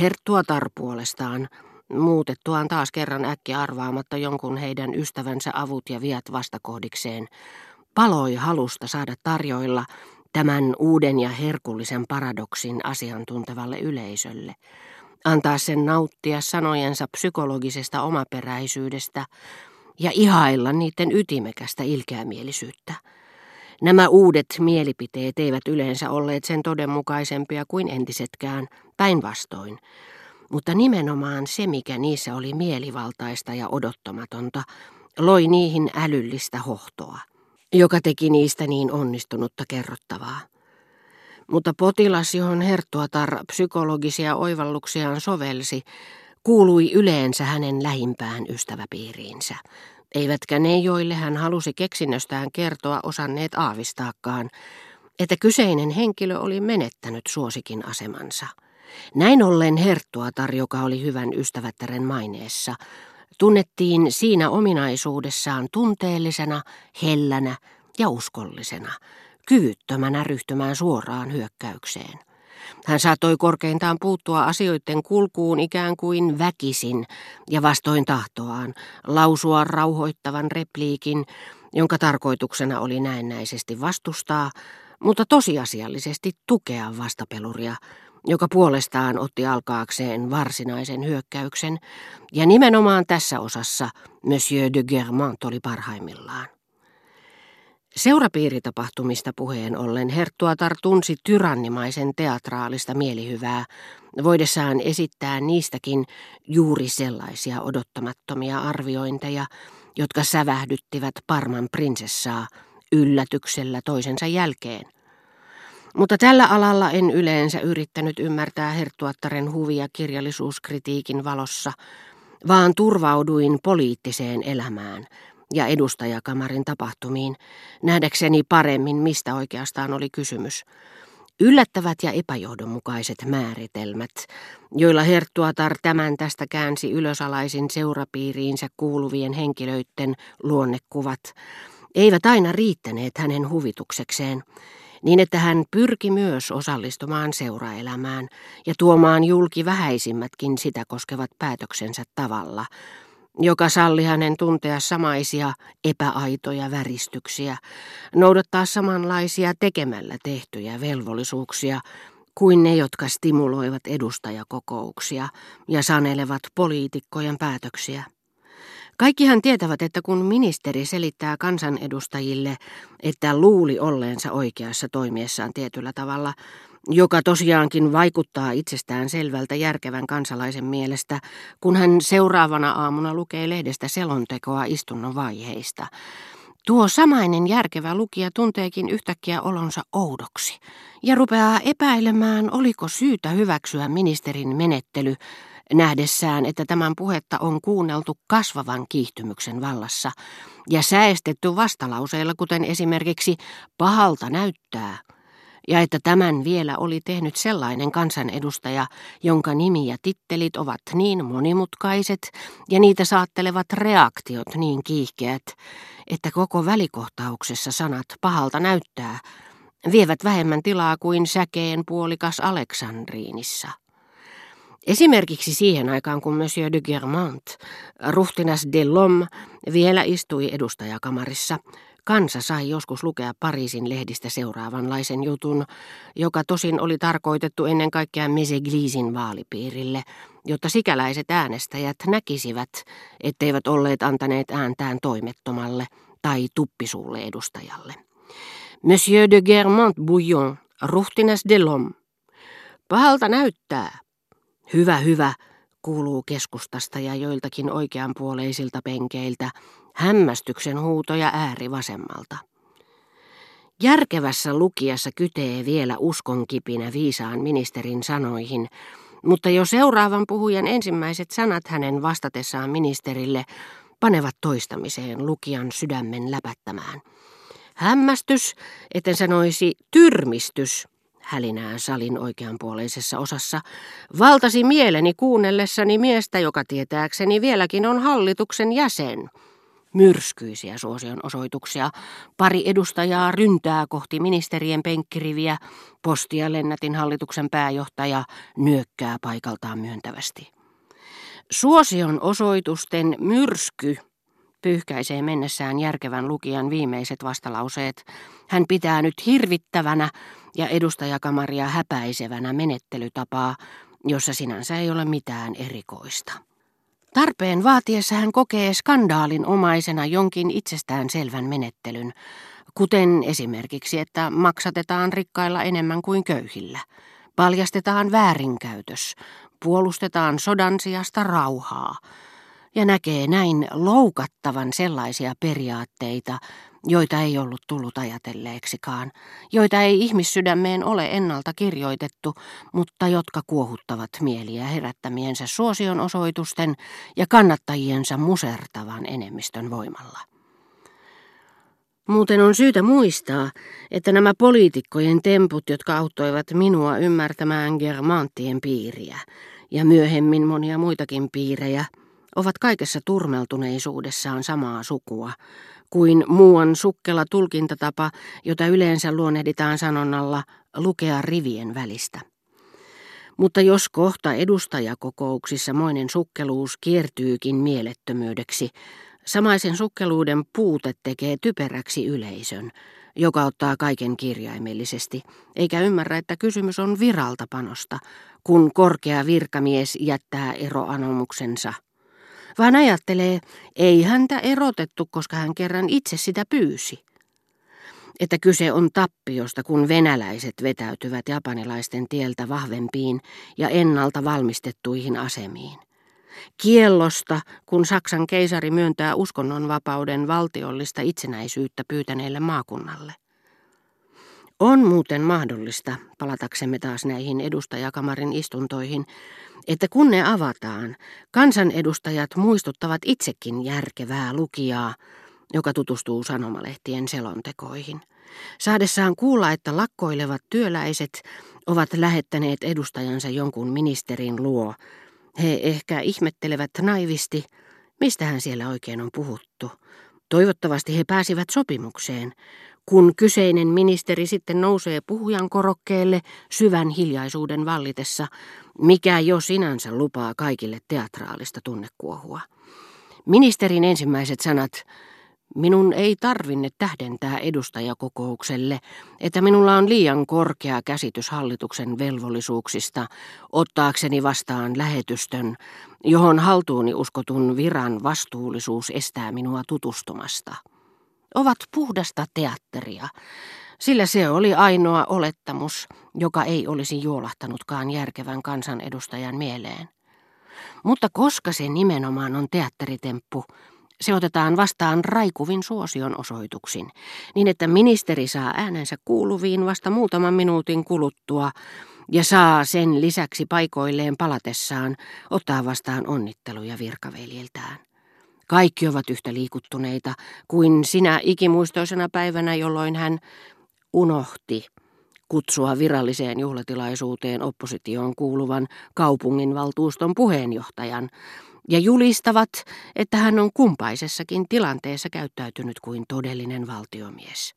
Herttuatar puolestaan, muutettuaan taas kerran äkki arvaamatta jonkun heidän ystävänsä avut ja viat vastakohdikseen, paloi halusta saada tarjoilla tämän uuden ja herkullisen paradoksin asiantuntevalle yleisölle, antaa sen nauttia sanojensa psykologisesta omaperäisyydestä ja ihailla niiden ytimekästä ilkeämielisyyttä. Nämä uudet mielipiteet eivät yleensä olleet sen todenmukaisempia kuin entisetkään, päinvastoin. Mutta nimenomaan se, mikä niissä oli mielivaltaista ja odottamatonta, loi niihin älyllistä hohtoa, joka teki niistä niin onnistunutta kerrottavaa. Mutta potilas, johon Herttuatar psykologisia oivalluksiaan sovelsi, kuului yleensä hänen lähimpään ystäväpiiriinsä, eivätkä ne, joille hän halusi keksinnöstään kertoa, osanneet aavistaakaan, että kyseinen henkilö oli menettänyt suosikin asemansa. Näin ollen Herttuatar, joka oli hyvän ystävättären maineessa, tunnettiin siinä ominaisuudessaan tunteellisena, hellänä ja uskollisena, kyvyttömänä ryhtymään suoraan hyökkäykseen. Hän saattoi korkeintaan puuttua asioiden kulkuun ikään kuin väkisin ja vastoin tahtoaan, lausua rauhoittavan repliikin, jonka tarkoituksena oli näennäisesti vastustaa, mutta tosiasiallisesti tukea vastapeluria, joka puolestaan otti alkaakseen varsinaisen hyökkäyksen, ja nimenomaan tässä osassa Monsieur de Germant oli parhaimmillaan. Seurapiiritapahtumista puheen ollen Herttuatar tunsi tyrannimaisen teatraalista mielihyvää, voidessaan esittää niistäkin juuri sellaisia odottamattomia arviointeja, jotka sävähdyttivät Parman prinsessaa yllätyksellä toisensa jälkeen. Mutta tällä alalla en yleensä yrittänyt ymmärtää Herttuattaren huvia kirjallisuuskritiikin valossa, vaan turvauduin poliittiseen elämään – ja edustajakamarin tapahtumiin, nähdäkseni paremmin, mistä oikeastaan oli kysymys. Yllättävät ja epäjohdonmukaiset määritelmät, joilla Herttuatar tämän tästä käänsi ylösalaisin seurapiiriinsä kuuluvien henkilöiden luonnekuvat, eivät aina riittäneet hänen huvituksekseen, niin että hän pyrki myös osallistumaan seuraelämään ja tuomaan julki vähäisimmätkin sitä koskevat päätöksensä tavalla, joka salli hänen tuntea samaisia epäaitoja väristyksiä, noudattaa samanlaisia tekemällä tehtyjä velvollisuuksia kuin ne, jotka stimuloivat edustajakokouksia ja sanelevat poliitikkojen päätöksiä. Kaikkihan tietävät, että kun ministeri selittää kansanedustajille, että luuli olleensa oikeassa toimiessaan tietyllä tavalla, joka tosiaankin vaikuttaa itsestään selvältä järkevän kansalaisen mielestä, kun hän seuraavana aamuna lukee lehdestä selontekoa istunnon vaiheista. Tuo samainen järkevä lukija tunteekin yhtäkkiä olonsa oudoksi ja rupeaa epäilemään, oliko syytä hyväksyä ministerin menettely, nähdessään, että tämän puhetta on kuunneltu kasvavan kiihtymyksen vallassa ja säestetty vastalauseilla, kuten esimerkiksi pahalta näyttää – ja että tämän vielä oli tehnyt sellainen kansanedustaja, jonka nimi ja tittelit ovat niin monimutkaiset ja niitä saattelevat reaktiot niin kiihkeät, että koko välikohtauksessa sanat pahalta näyttää vievät vähemmän tilaa kuin säkeen puolikas Aleksandriinissa. Esimerkiksi siihen aikaan, kun Monsieur de Germant, ruhtinas de Lhomme, vielä istui edustajakamarissa, Kansa sai joskus lukea Pariisin lehdistä seuraavanlaisen jutun, joka tosin oli tarkoitettu ennen kaikkea Meseglisin vaalipiirille, jotta sikäläiset äänestäjät näkisivät, etteivät olleet antaneet ääntään toimettomalle tai tuppisuulle edustajalle. Monsieur de Germont Bouillon, ruhtinas de Lhomme. Pahalta näyttää. Hyvä, hyvä, kuuluu keskustasta ja joiltakin oikeanpuoleisilta penkeiltä, hämmästyksen huutoja ääri vasemmalta. Järkevässä lukijassa kytee vielä uskonkipinä viisaan ministerin sanoihin, mutta jo seuraavan puhujan ensimmäiset sanat hänen vastatessaan ministerille panevat toistamiseen lukijan sydämen läpättämään. Hämmästys, etten sanoisi tyrmistys, hälinää salin oikeanpuoleisessa osassa, valtasi mieleni kuunnellessani miestä, joka tietääkseni vieläkin on hallituksen jäsen. myrskyisiä suosion osoituksia. Pari edustajaa ryntää kohti ministerien penkkiriviä, postia lennätin hallituksen pääjohtaja nyökkää paikaltaan myöntävästi. Suosion osoitusten myrsky pyyhkäisee mennessään järkevän lukijan viimeiset vastalauseet. Hän pitää nyt hirvittävänä ja edustajakamaria häpäisevänä menettelytapaa, jossa sinänsä ei ole mitään erikoista. Tarpeen vaatiessa hän kokee skandaalin omaisena jonkin itsestään selvän menettelyn, kuten esimerkiksi, että maksatetaan rikkailla enemmän kuin köyhillä, paljastetaan väärinkäytös, puolustetaan sodan sijasta rauhaa, ja näkee näin loukattavan sellaisia periaatteita, joita ei ollut tullut ajatelleeksikaan, joita ei ihmissydämeen ole ennalta kirjoitettu, mutta jotka kuohuttavat mieliä herättämiensä suosionosoitusten ja kannattajiensa musertavan enemmistön voimalla. Muuten on syytä muistaa, että nämä poliitikkojen temput, jotka auttoivat minua ymmärtämään Germanttien piiriä ja myöhemmin monia muitakin piirejä, ovat kaikessa turmeltuneisuudessaan samaa sukua, kuin muuan sukkela tulkintatapa, jota yleensä luonnehditaan sanonnalla lukea rivien välistä. Mutta jos kohta edustajakokouksissa moinen sukkeluus kiertyykin mielettömyydeksi, samaisen sukkeluuden puute tekee typeräksi yleisön, joka ottaa kaiken kirjaimellisesti, eikä ymmärrä, että kysymys on viraltapanosta, kun korkea virkamies jättää eroanomuksensa – vaan ajattelee, ei häntä erotettu, koska hän kerran itse sitä pyysi. Että kyse on tappiosta, kun venäläiset vetäytyvät japanilaisten tieltä vahvempiin ja ennalta valmistettuihin asemiin. Kiellosta, kun Saksan keisari myöntää uskonnonvapauden valtiollista itsenäisyyttä pyytäneelle maakunnalle. On muuten mahdollista, palataksemme taas näihin edustajakamarin istuntoihin, että kun ne avataan, kansanedustajat muistuttavat itsekin järkevää lukijaa, joka tutustuu sanomalehtien selontekoihin. Saadessaan kuulla, että lakkoilevat työläiset ovat lähettäneet edustajansa jonkun ministerin luo, he ehkä ihmettelevät naivisti, mistähän siellä oikein on puhuttu. Toivottavasti he pääsivät sopimukseen, kun kyseinen ministeri sitten nousee puhujan korokkeelle syvän hiljaisuuden vallitessa, mikä jo sinänsä lupaa kaikille teatraalista tunnekuohua. Ministerin ensimmäiset sanat, minun ei tarvinne tähdentää edustajakokoukselle, että minulla on liian korkea käsitys hallituksen velvollisuuksista ottaakseni vastaan lähetystön, johon haltuuni uskotun viran vastuullisuus estää minua tutustumasta ovat puhdasta teatteria, sillä se oli ainoa olettamus, joka ei olisi juolahtanutkaan järkevän kansanedustajan mieleen. Mutta koska se nimenomaan on teatteritemppu, se otetaan vastaan raikuvin suosion osoituksin, niin että ministeri saa äänensä kuuluviin vasta muutaman minuutin kuluttua ja saa sen lisäksi paikoilleen palatessaan ottaa vastaan onnitteluja virkaveljiltään. Kaikki ovat yhtä liikuttuneita kuin sinä ikimuistoisena päivänä, jolloin hän unohti kutsua viralliseen juhlatilaisuuteen oppositioon kuuluvan kaupunginvaltuuston puheenjohtajan ja julistavat, että hän on kumpaisessakin tilanteessa käyttäytynyt kuin todellinen valtiomies.